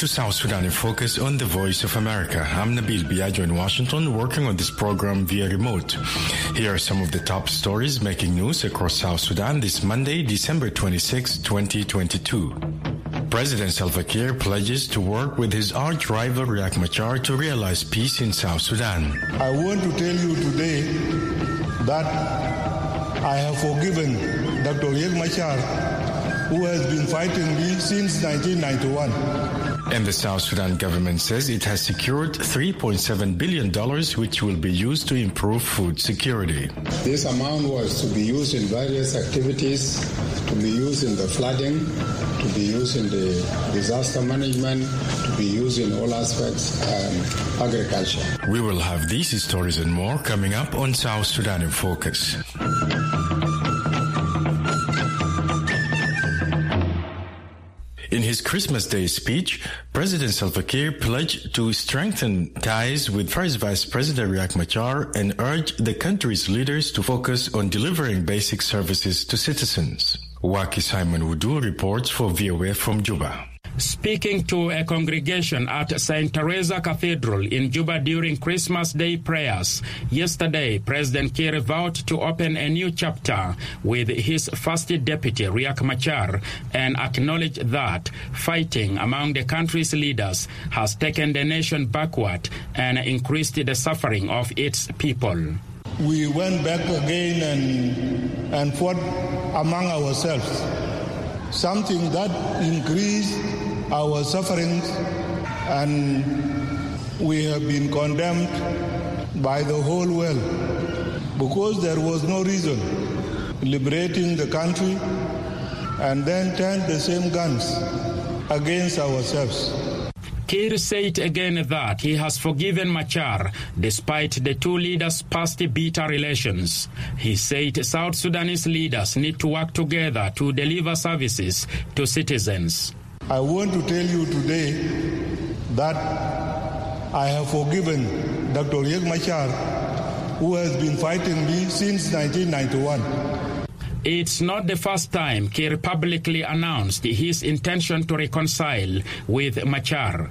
to South Sudan in Focus on the Voice of America. I'm Nabil Biagio in Washington, working on this program via remote. Here are some of the top stories making news across South Sudan this Monday, December 26, 2022. President Salva Kiir pledges to work with his arch rival Riek Machar to realize peace in South Sudan. I want to tell you today that I have forgiven Dr. Riek Machar, who has been fighting me since 1991. And the South Sudan government says it has secured $3.7 billion, which will be used to improve food security. This amount was to be used in various activities, to be used in the flooding, to be used in the disaster management, to be used in all aspects of agriculture. We will have these stories and more coming up on South Sudan in Focus. His Christmas Day speech, President Salva Kiir pledged to strengthen ties with First Vice President Riek Machar and urged the country's leaders to focus on delivering basic services to citizens. Waakhe Simon Wudu reports for VOA from Juba. Speaking to a congregation at St. Teresa Cathedral in Juba during Christmas Day prayers, yesterday President Kiir vowed to open a new chapter with his first deputy Riek Machar and acknowledge that fighting among the country's leaders has taken the nation backward and increased the suffering of its people. We went back again and, and fought among ourselves, something that increased our sufferings, and we have been condemned by the whole world because there was no reason liberating the country and then turn the same guns against ourselves. Kiir said again that he has forgiven Machar despite the two leaders' past bitter relations. He said South Sudanese leaders need to work together to deliver services to citizens. I want to tell you today that I have forgiven Dr. Riek Machar, who has been fighting me since 1991. It's not the first time Kiir publicly announced his intention to reconcile with Machar.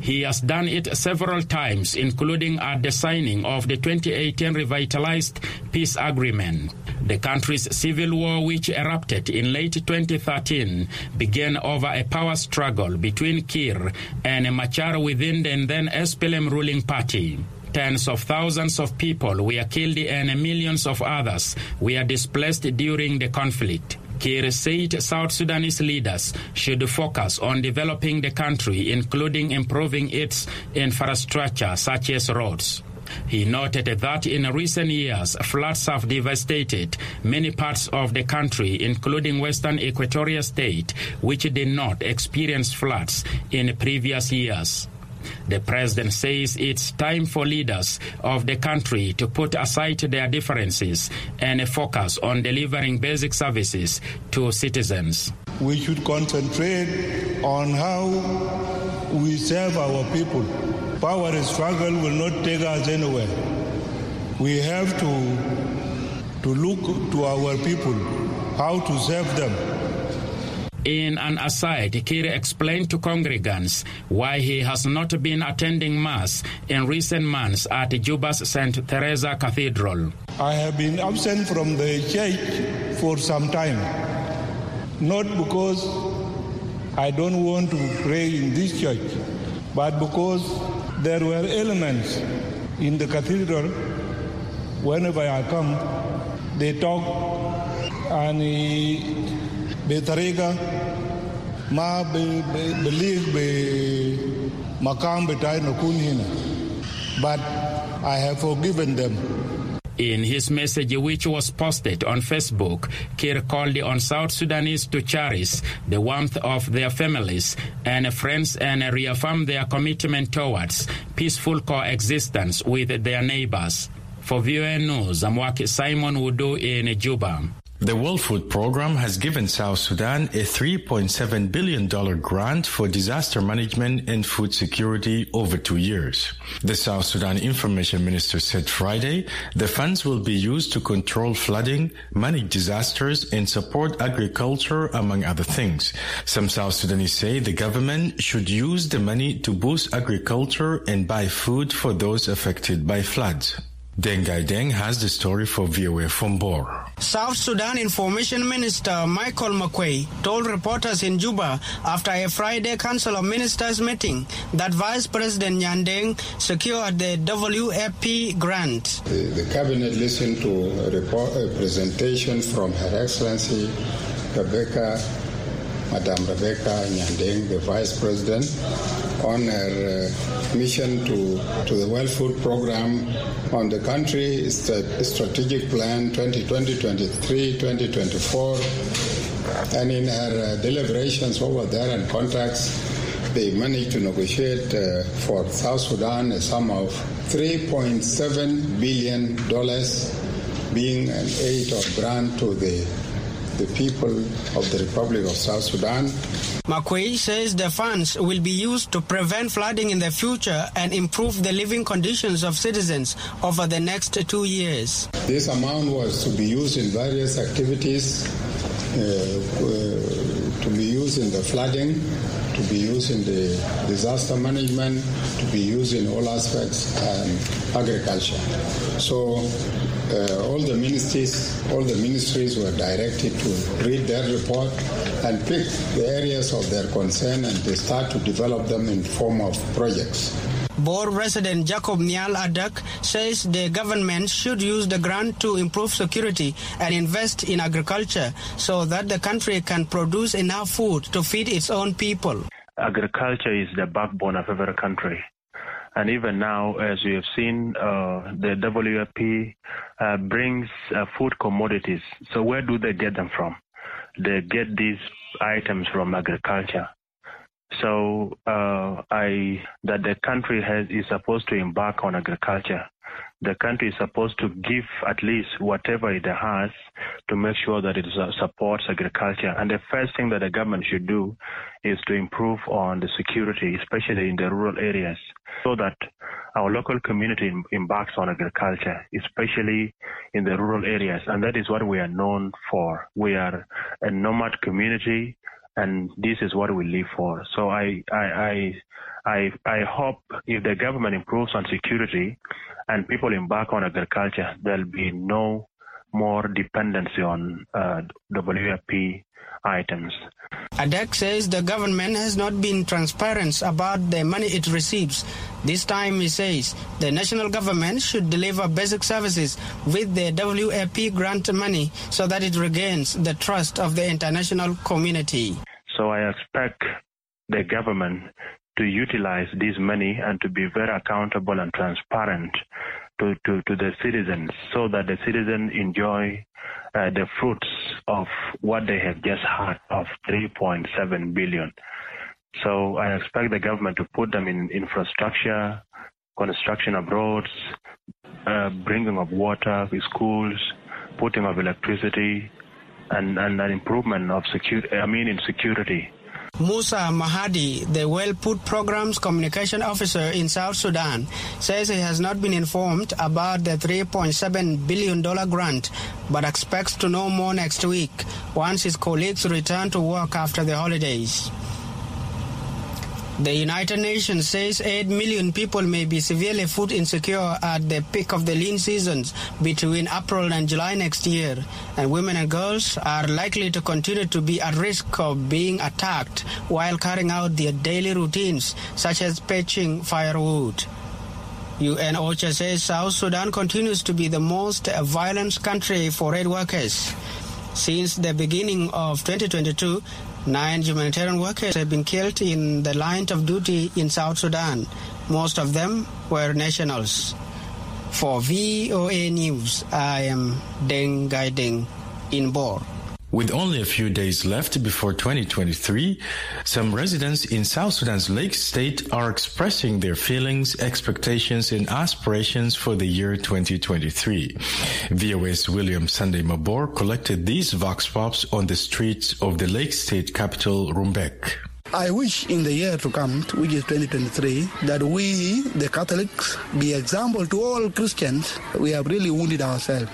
He has done it several times, including at the signing of the 2018 revitalized peace agreement. The country's civil war, which erupted in late 2013, began over a power struggle between Kiir and Machar within the then SPLM ruling party. Tens of thousands of people were killed and millions of others were displaced during the conflict. Kiir said South Sudanese leaders should focus on developing the country, including improving its infrastructure, such as roads. He noted that in recent years, floods have devastated many parts of the country, including western Equatoria State, which did not experience floods in previous years. The president says it's time for leaders of the country to put aside their differences and focus on delivering basic services to citizens. We should concentrate on how we serve our people. Power struggle will not take us anywhere. We have to, to look to our people, how to serve them. In an aside, Kiir explained to congregants why he has not been attending Mass in recent months at Juba's St. Teresa Cathedral. I have been absent from the church for some time, not because I don't want to pray in this church, but because there were elements in the cathedral. Whenever I come, they talk and but I have forgiven them in his message, which was posted on Facebook, Kiir called on South Sudanese to cherish the warmth of their families and friends and reaffirm their commitment towards peaceful coexistence with their neighbors. For VOA News, I'm Simon Wudu in Juba. The World Food Program has given South Sudan a $3.7 billion grant for disaster management and food security over two years. The South Sudan Information Minister said Friday the funds will be used to control flooding, manage disasters, and support agriculture, among other things. Some South Sudanese say the government should use the money to boost agriculture and buy food for those affected by floods. Deng Ghai Deng has the story for VOA from Bor. South Sudan Information Minister Michael Makuei told reporters in Juba after a Friday Council of Ministers meeting that Vice President Nyandeng secured the WFP grant. The, the cabinet listened to a, report, a presentation from Her Excellency Rebecca, Madame Rebecca Nyandeng, the Vice President, on her uh, mission to, to the World Food Program on the country strategic plan 2020-2023-2024 and in her uh, deliberations over there and contacts they managed to negotiate uh, for South Sudan a sum of 3.7 billion dollars being an aid or grant to the the people of the Republic of South Sudan. Makuei says the funds will be used to prevent flooding in the future and improve the living conditions of citizens over the next two years. This amount was to be used in various activities, uh, uh, to be used in the flooding, to be used in the disaster management, to be used in all aspects and agriculture. So uh, all the ministries, all the ministries were directed to read their report and pick the areas of their concern and they start to develop them in form of projects. Board President Jacob Nial Adak says the government should use the grant to improve security and invest in agriculture so that the country can produce enough food to feed its own people. Agriculture is the backbone of every country. And even now, as we have seen, uh, the WFP uh, brings uh, food commodities. So where do they get them from? They get these items from agriculture. So uh, I that the country has is supposed to embark on agriculture. The country is supposed to give at least whatever it has to make sure that it supports agriculture. And the first thing that the government should do is to improve on the security, especially in the rural areas, so that our local community embarks on agriculture, especially in the rural areas. And that is what we are known for. We are a nomad community and this is what we live for. So I, I, I, I, I hope if the government improves on security and people embark on agriculture, there'll be no more dependency on uh, WFP items. Adak says the government has not been transparent about the money it receives. This time, he says the national government should deliver basic services with the WFP grant money so that it regains the trust of the international community. So I expect the government to utilize this money and to be very accountable and transparent to, to, to the citizens so that the citizens enjoy uh, the fruits of what they have just had of 3.7 billion. So I expect the government to put them in infrastructure, construction of roads, uh, bringing of water, schools, putting of electricity, and, and an improvement of security, I mean in security. Musa Mahadi, the World Food Program's Communication Officer in South Sudan, says he has not been informed about the $3.7 billion grant, but expects to know more next week once his colleagues return to work after the holidays. The United Nations says 8 million people may be severely food insecure at the peak of the lean seasons between April and July next year, and women and girls are likely to continue to be at risk of being attacked while carrying out their daily routines, such as patching firewood. UN OCHA says South Sudan continues to be the most violent country for aid workers. Since the beginning of 2022, Nine humanitarian workers have been killed in the line of duty in South Sudan. Most of them were nationals. For VOA News, I am Deng Ghai Deng in Bor. With only a few days left before 2023, some residents in South Sudan's Lake State are expressing their feelings, expectations, and aspirations for the year 2023. VOA's William Sunday Mabor collected these vox pops on the streets of the Lake State capital, Rumbek. I wish in the year to come, which is 2023, that we, the Catholics, be example to all Christians. We have really wounded ourselves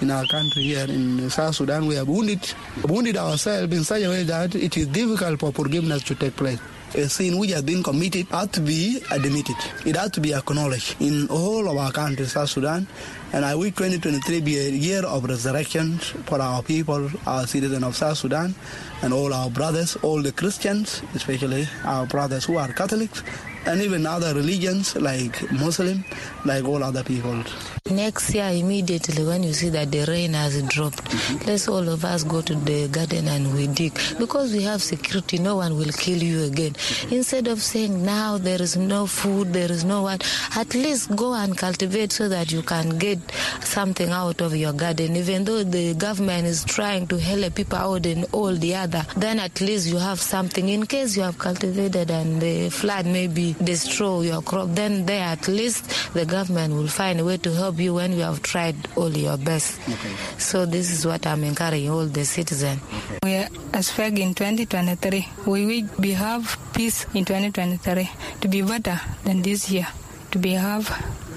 in our country here in South Sudan. We have wounded, wounded ourselves in such a way that it is difficult for forgiveness to take place. A sin which has been committed has to be admitted. It has to be acknowledged in all of our countries, South Sudan. And I wish 2023 be a year of resurrection for our people, our citizens of South Sudan, and all our brothers, all the Christians, especially our brothers who are Catholics, and even other religions like Muslim, like all other people. Next year, immediately when you see that the rain has dropped, mm-hmm. let's all of us go to the garden and we dig because we have security. No one will kill you again. Instead of saying now there is no food, there is no one, at least go and cultivate so that you can get something out of your garden. Even though the government is trying to help people out and all the other, then at least you have something in case you have cultivated and the flood maybe destroy your crop. Then there at least the government will find a way to help you when you have tried all your best. Okay. So this is what I'm encouraging all the citizens. Okay. We expect in 2023 we will be have peace in 2023 to be better than this year. To be have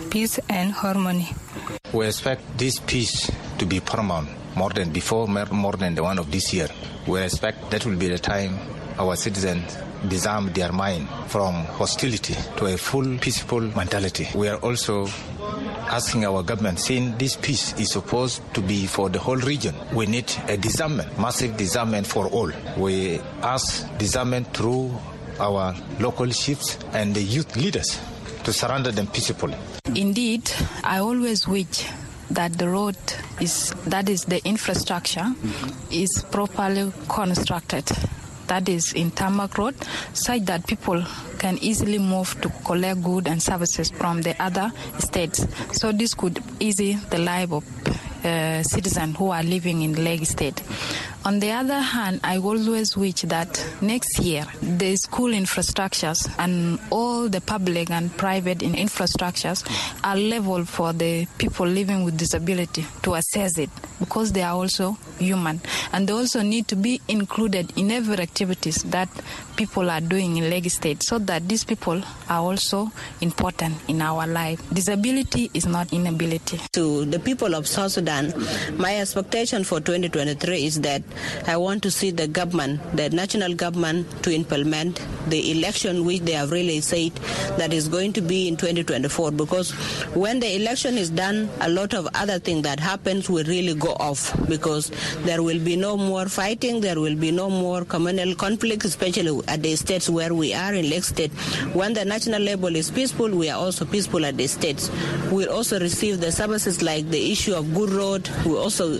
peace and harmony. We expect this peace to be paramount more than before, more than the one of this year. We expect that will be the time our citizens disarm their mind from hostility to a full peaceful mentality. We are also asking our government, saying this peace is supposed to be for the whole region, we need a disarmament, massive disarmament for all. We ask disarmament through our local chiefs and the youth leaders to surrender them peacefully. Indeed, I always wish that the road is that is the infrastructure is properly constructed that is in tarmac road such that people can easily move to collect goods and services from the other states so this could ease the life of uh, citizens who are living in Lake State. On the other hand, I always wish that next year the school infrastructures and all the public and private infrastructures are level for the people living with disability to assess it because they are also human and they also need to be included in every activities that people are doing in Lake State so that these people are also important in our life. Disability is not inability. To the people of South Sudan, my expectation for 2023 is that I want to see the government, the national government, to implement the election which they have really said that is going to be in 2024 because when the election is done, a lot of other things that happens will really go off because there will be no more fighting, there will be no more communal conflict, especially at the states where we are in Lake State. When the national level is peaceful, we are also peaceful at the states. We'll also receive the services like the issue of good road. We also,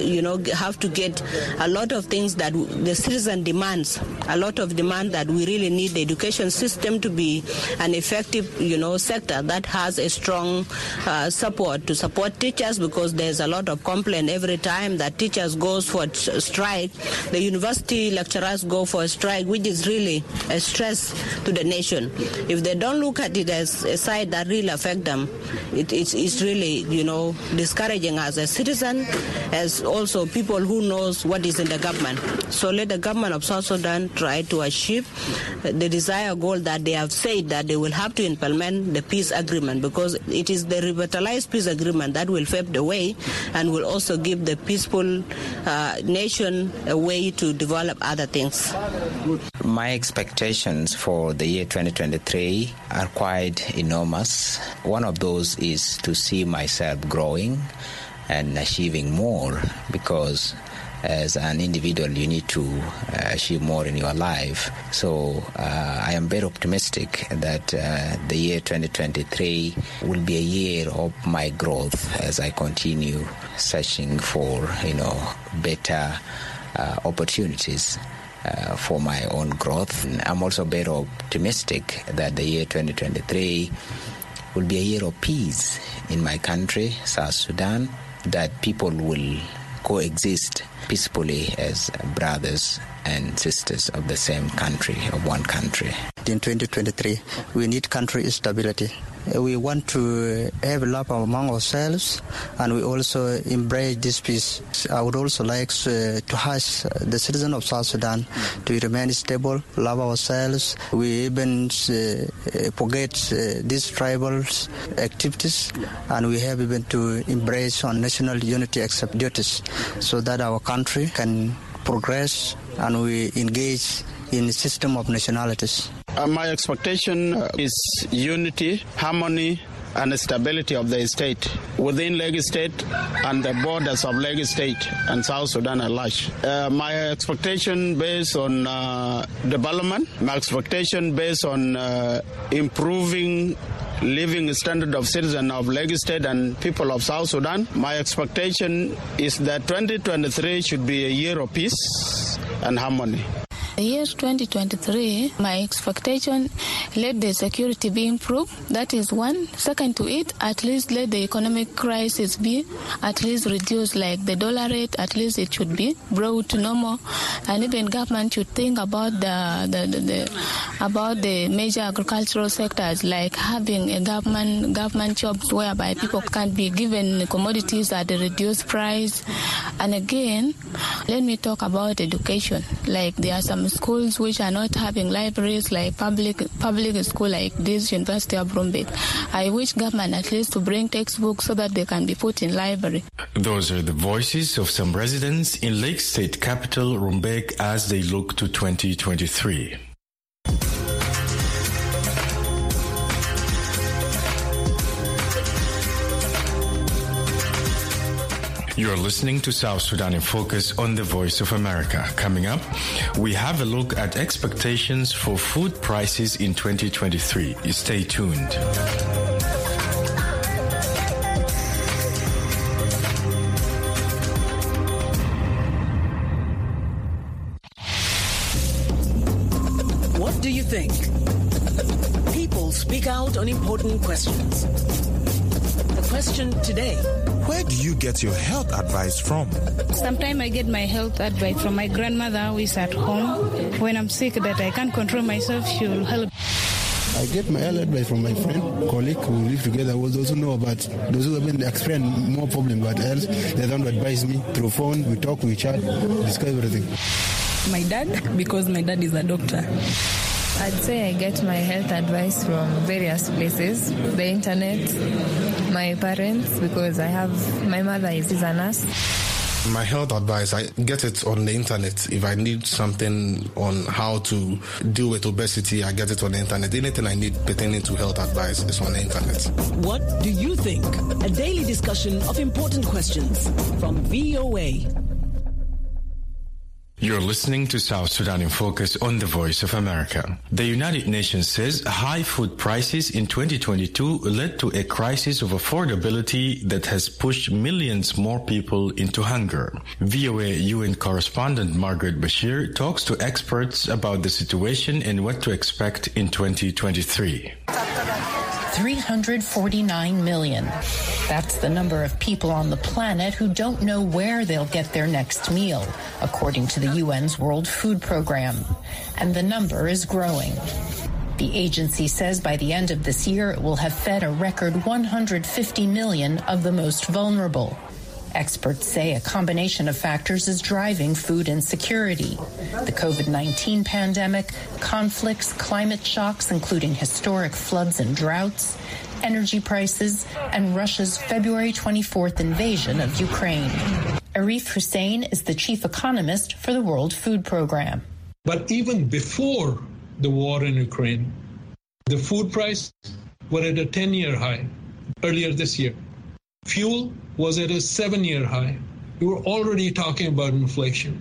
you know, have to get a lot of things that the citizen demands, a lot of demand that we really need the education system to be an effective, you know, sector that has a strong uh, support to support teachers because there's a lot of complaint every time that teachers goes for strike. The university lecturers go for a strike, which is really a stress to the nation. If they don't look at it as a side that really affect them, it, it's, it's really, you know, discouraging as a citizen, as also people who knows what is in the government. So let the government of South Sudan try to achieve the desired goal that they have said that they will have to implement the peace agreement because it is the revitalized peace agreement that will pave the way and will also give the peaceful uh, nation a way to develop other things. My expectations for the year 2023 are quite enormous. One of those is to see myself growing and achieving more because as an individual you need to uh, achieve more in your life so uh, i am very optimistic that uh, the year 2023 will be a year of my growth as i continue searching for you know better opportunities uh, for my own growth. I'm also very optimistic that the year 2023 will be a year of peace in my country, South Sudan, that people will coexist peacefully as brothers and sisters of the same country, of one country. In 2023, we need country stability. We want to have love among ourselves and we also embrace this peace. I would also like uh, to ask the citizens of South Sudan to remain stable, love ourselves. We even uh, forget uh, these tribal activities and we have even to embrace on national unity accept duties so that our country can progress and we engage in the system of nationalities. Uh, my expectation is unity, harmony, and stability of the state within Lakes State and the borders of Lakes State and South Sudan at large. Uh, my expectation based on uh, development, my expectation based on uh, improving living standard of citizen of Lakes State and people of South Sudan. My expectation is that 2023 should be a year of peace and harmony. The year 2023, my expectation, let the security be improved. That is one. Second to it, at least let the economic crisis be at least reduced, like the dollar rate, at least it should be brought to normal. And even government should think about the, the, the, the about the major agricultural sectors, like having a government government jobs whereby people can be given commodities at a reduced price. And again, let me talk about education. Like there are some Um, schools which are not having libraries like public public school like this University of Rumbek. I wish government at least to bring textbooks so that they can be put in library. Those are the voices of some residents in Lake State capital Rumbek as they look to 2023. You're listening to South Sudan in Focus on the Voice of America. Coming up, we have a look at expectations for food prices in 2023. Stay tuned. What do you think? People speak out on important questions. The question today where do you get your health advice from? Sometimes I get my health advice from my grandmother who is at home. When I'm sick that I can't control myself, she will help. I get my health advice from my friend, colleague who live together, Those who also know about those who have been experienced more problem about health. They don't advise me through phone. We talk, we chat, discuss everything. My dad, because my dad is a doctor. I'd say I get my health advice from various places the internet, my parents, because I have my mother is a nurse. My health advice, I get it on the internet. If I need something on how to deal with obesity, I get it on the internet. Anything I need pertaining to health advice is on the internet. What do you think? A daily discussion of important questions from VOA. You're listening to South Sudan in Focus on the Voice of America. The United Nations says high food prices in 2022 led to a crisis of affordability that has pushed millions more people into hunger. VOA UN correspondent Margaret Besheer talks to experts about the situation and what to expect in 2023. 349 million. That's the number of people on the planet who don't know where they'll get their next meal, according to the UN's World Food Program. And the number is growing. The agency says by the end of this year, it will have fed a record 150 million of the most vulnerable. Experts say a combination of factors is driving food insecurity. The COVID 19 pandemic, conflicts, climate shocks, including historic floods and droughts, energy prices, and Russia's February 24th invasion of Ukraine. Arif Husain is the chief economist for the World Food Program. But even before the war in Ukraine, the food price were at a 10 year high earlier this year. Fuel was at a seven year high. We were already talking about inflation.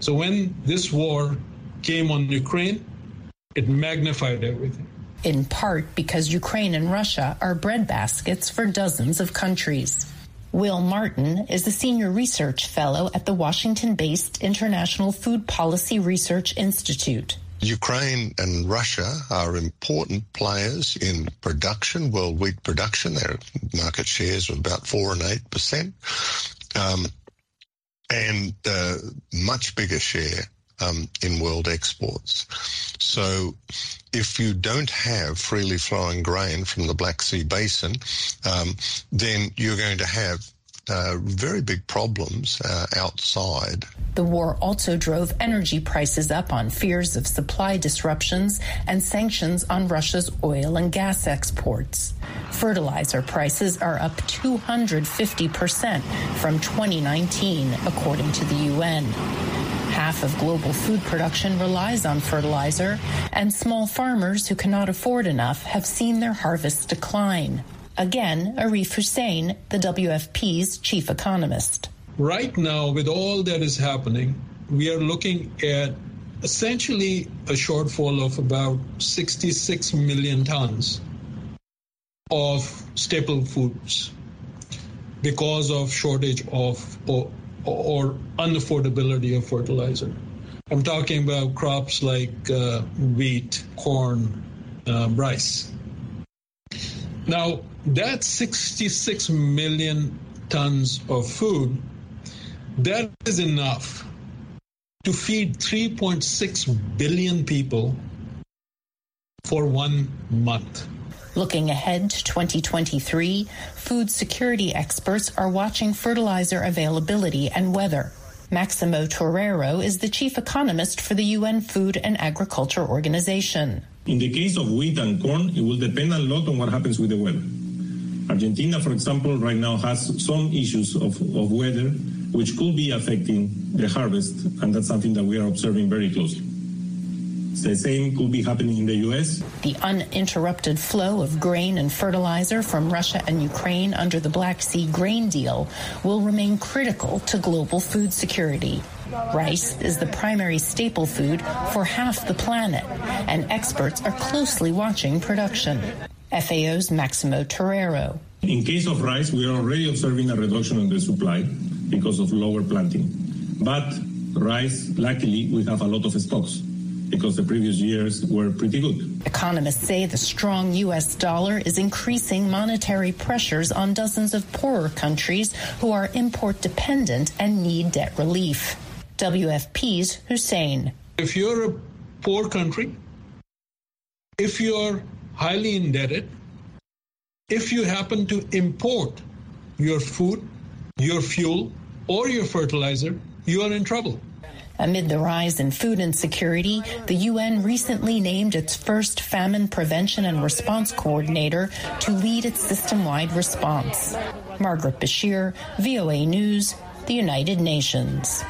So when this war came on Ukraine, it magnified everything. In part because Ukraine and Russia are breadbaskets for dozens of countries. Will Martin is a senior research fellow at the Washington based International Food Policy Research Institute. Ukraine and Russia are important players in production, world wheat production. Their market shares are about four and eight percent. Um, and uh, much bigger share um, in world exports. So, if you don't have freely flowing grain from the Black Sea Basin, um, then you're going to have uh, very big problems uh, outside. The war also drove energy prices up on fears of supply disruptions and sanctions on Russia's oil and gas exports. Fertilizer prices are up 250% from 2019, according to the UN. Half of global food production relies on fertilizer, and small farmers who cannot afford enough have seen their harvests decline. Again, Arif Husain, the WFP's chief economist. Right now, with all that is happening, we are looking at essentially a shortfall of about 66 million tons of staple foods because of shortage of or, or unaffordability of fertilizer. I'm talking about crops like uh, wheat, corn, uh, rice. Now, that 66 million tons of food, that is enough to feed 3.6 billion people for one month. Looking ahead to 2023, food security experts are watching fertilizer availability and weather. Maximo Torero is the chief economist for the UN Food and Agriculture Organization. In the case of wheat and corn, it will depend a lot on what happens with the weather. Argentina, for example, right now has some issues of, of weather which could be affecting the harvest, and that's something that we are observing very closely. The same could be happening in the U.S. The uninterrupted flow of grain and fertilizer from Russia and Ukraine under the Black Sea grain deal will remain critical to global food security. Rice is the primary staple food for half the planet, and experts are closely watching production. FAO's Maximo Torero. In case of rice, we are already observing a reduction in the supply because of lower planting. But rice, luckily, we have a lot of stocks because the previous years were pretty good. Economists say the strong U.S. dollar is increasing monetary pressures on dozens of poorer countries who are import dependent and need debt relief. WFP's Husain. If you're a poor country, if you're highly indebted, if you happen to import your food, your fuel, or your fertilizer, you are in trouble. Amid the rise in food insecurity, the UN recently named its first famine prevention and response coordinator to lead its system wide response. Margaret Besheer, VOA News, the United Nations.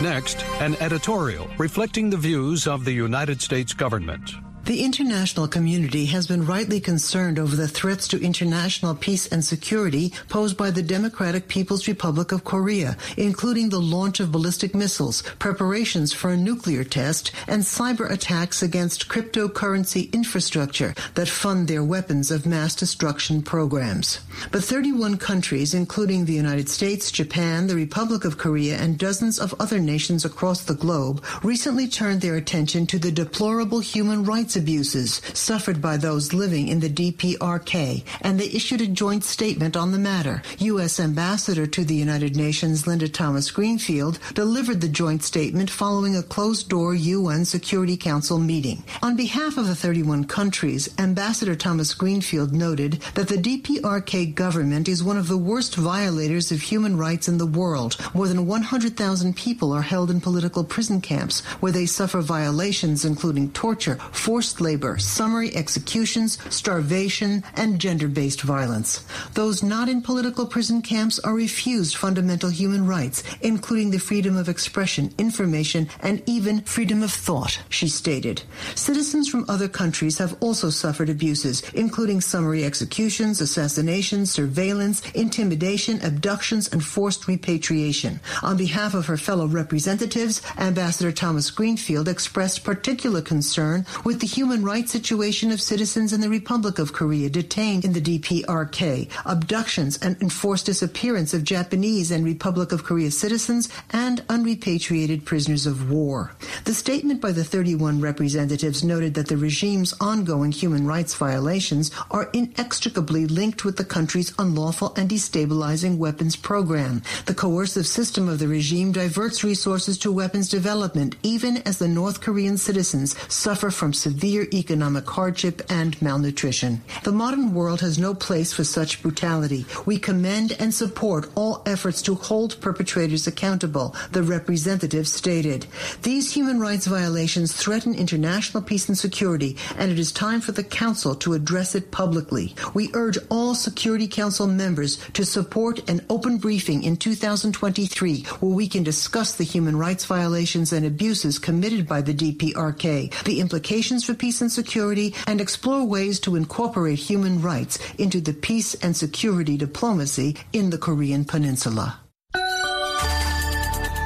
Next, an editorial reflecting the views of the United States government. The international community has been rightly concerned over the threats to international peace and security posed by the Democratic People's Republic of Korea, including the launch of ballistic missiles, preparations for a nuclear test, and cyber attacks against cryptocurrency infrastructure that fund their weapons of mass destruction programs. But 31 countries, including the United States, Japan, the Republic of Korea, and dozens of other nations across the globe, recently turned their attention to the deplorable human rights abuses suffered by those living in the DPRK, and they issued a joint statement on the matter. U.S. Ambassador to the United Nations Linda Thomas Greenfield delivered the joint statement following a closed-door UN Security Council meeting. On behalf of the 31 countries, Ambassador Thomas Greenfield noted that the DPRK government is one of the worst violators of human rights in the world. More than 100,000 people are held in political prison camps where they suffer violations including torture, forced forced labor, summary executions, starvation, and gender-based violence. Those not in political prison camps are refused fundamental human rights, including the freedom of expression, information, and even freedom of thought, she stated. Citizens from other countries have also suffered abuses, including summary executions, assassinations, surveillance, intimidation, abductions, and forced repatriation. On behalf of her fellow representatives, Ambassador Thomas Greenfield expressed particular concern with the human rights situation of citizens in the Republic of Korea detained in the DPRK, abductions and enforced disappearance of Japanese and Republic of Korea citizens, and unrepatriated prisoners of war. The statement by the 31 representatives noted that the regime's ongoing human rights violations are inextricably linked with the country's unlawful and destabilizing weapons program. The coercive system of the regime diverts resources to weapons development, even as the North Korean citizens suffer from severe economic hardship and malnutrition. The modern world has no place for such brutality. We commend and support all efforts to hold perpetrators accountable, the representative stated. These human rights violations threaten international peace and security, and it is time for the Council to address it publicly. We urge all Security Council members to support an open briefing in 2023 where we can discuss the human rights violations and abuses committed by the DPRK, the implications for peace and security, and explore ways to incorporate human rights into the peace and security diplomacy in the Korean Peninsula.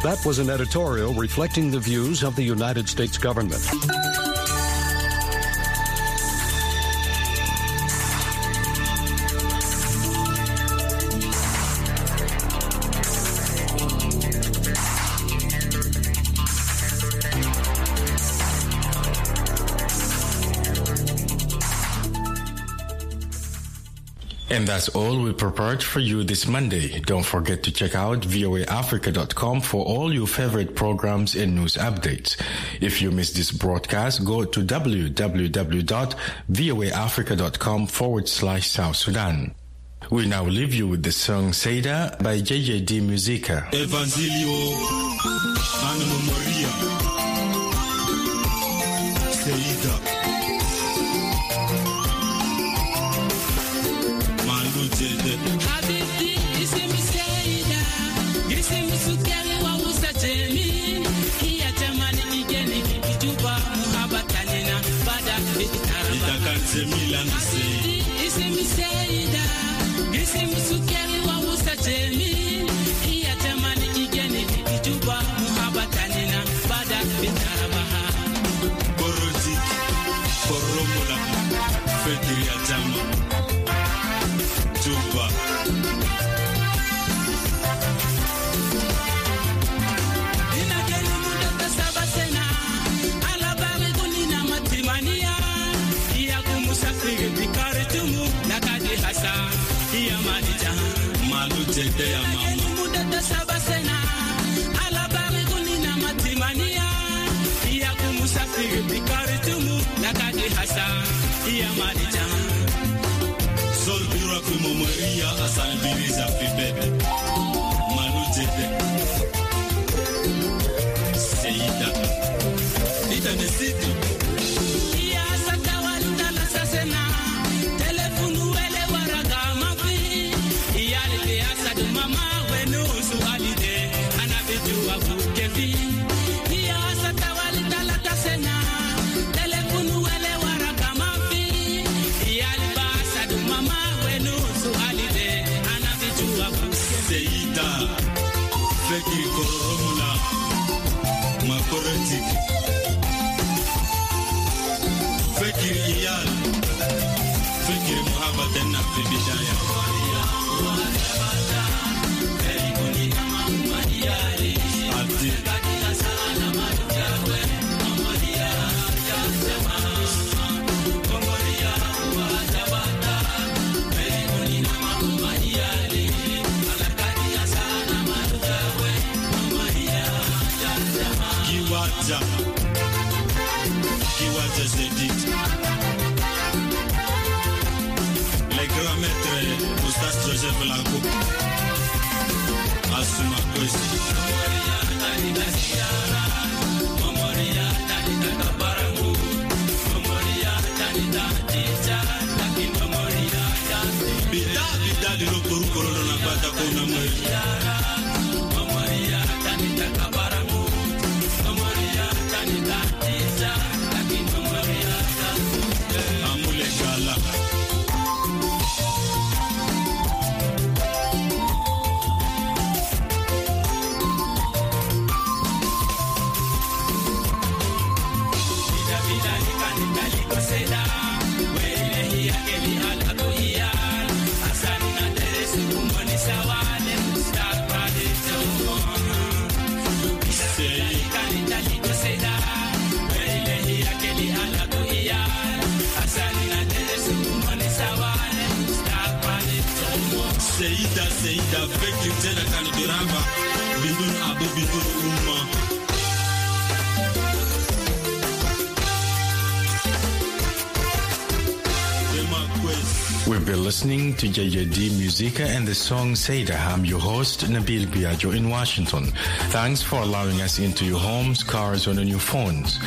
That was an editorial reflecting the views of the United States government. And that's all we prepared for you this Monday. Don't forget to check out voaafrica.com for all your favorite programs and news updates. If you missed this broadcast, go to www.voaafrica.com forward slash South Sudan. We now leave you with the song Seda by JJD Musica. Evangelio Ana Maria Seida bikari tumu kumo Maria Asal Amule gala to JJD Musica and the song Seda. I'm your host, Nabil Biagio in Washington. Thanks for allowing us into your homes, cars, and on your phones.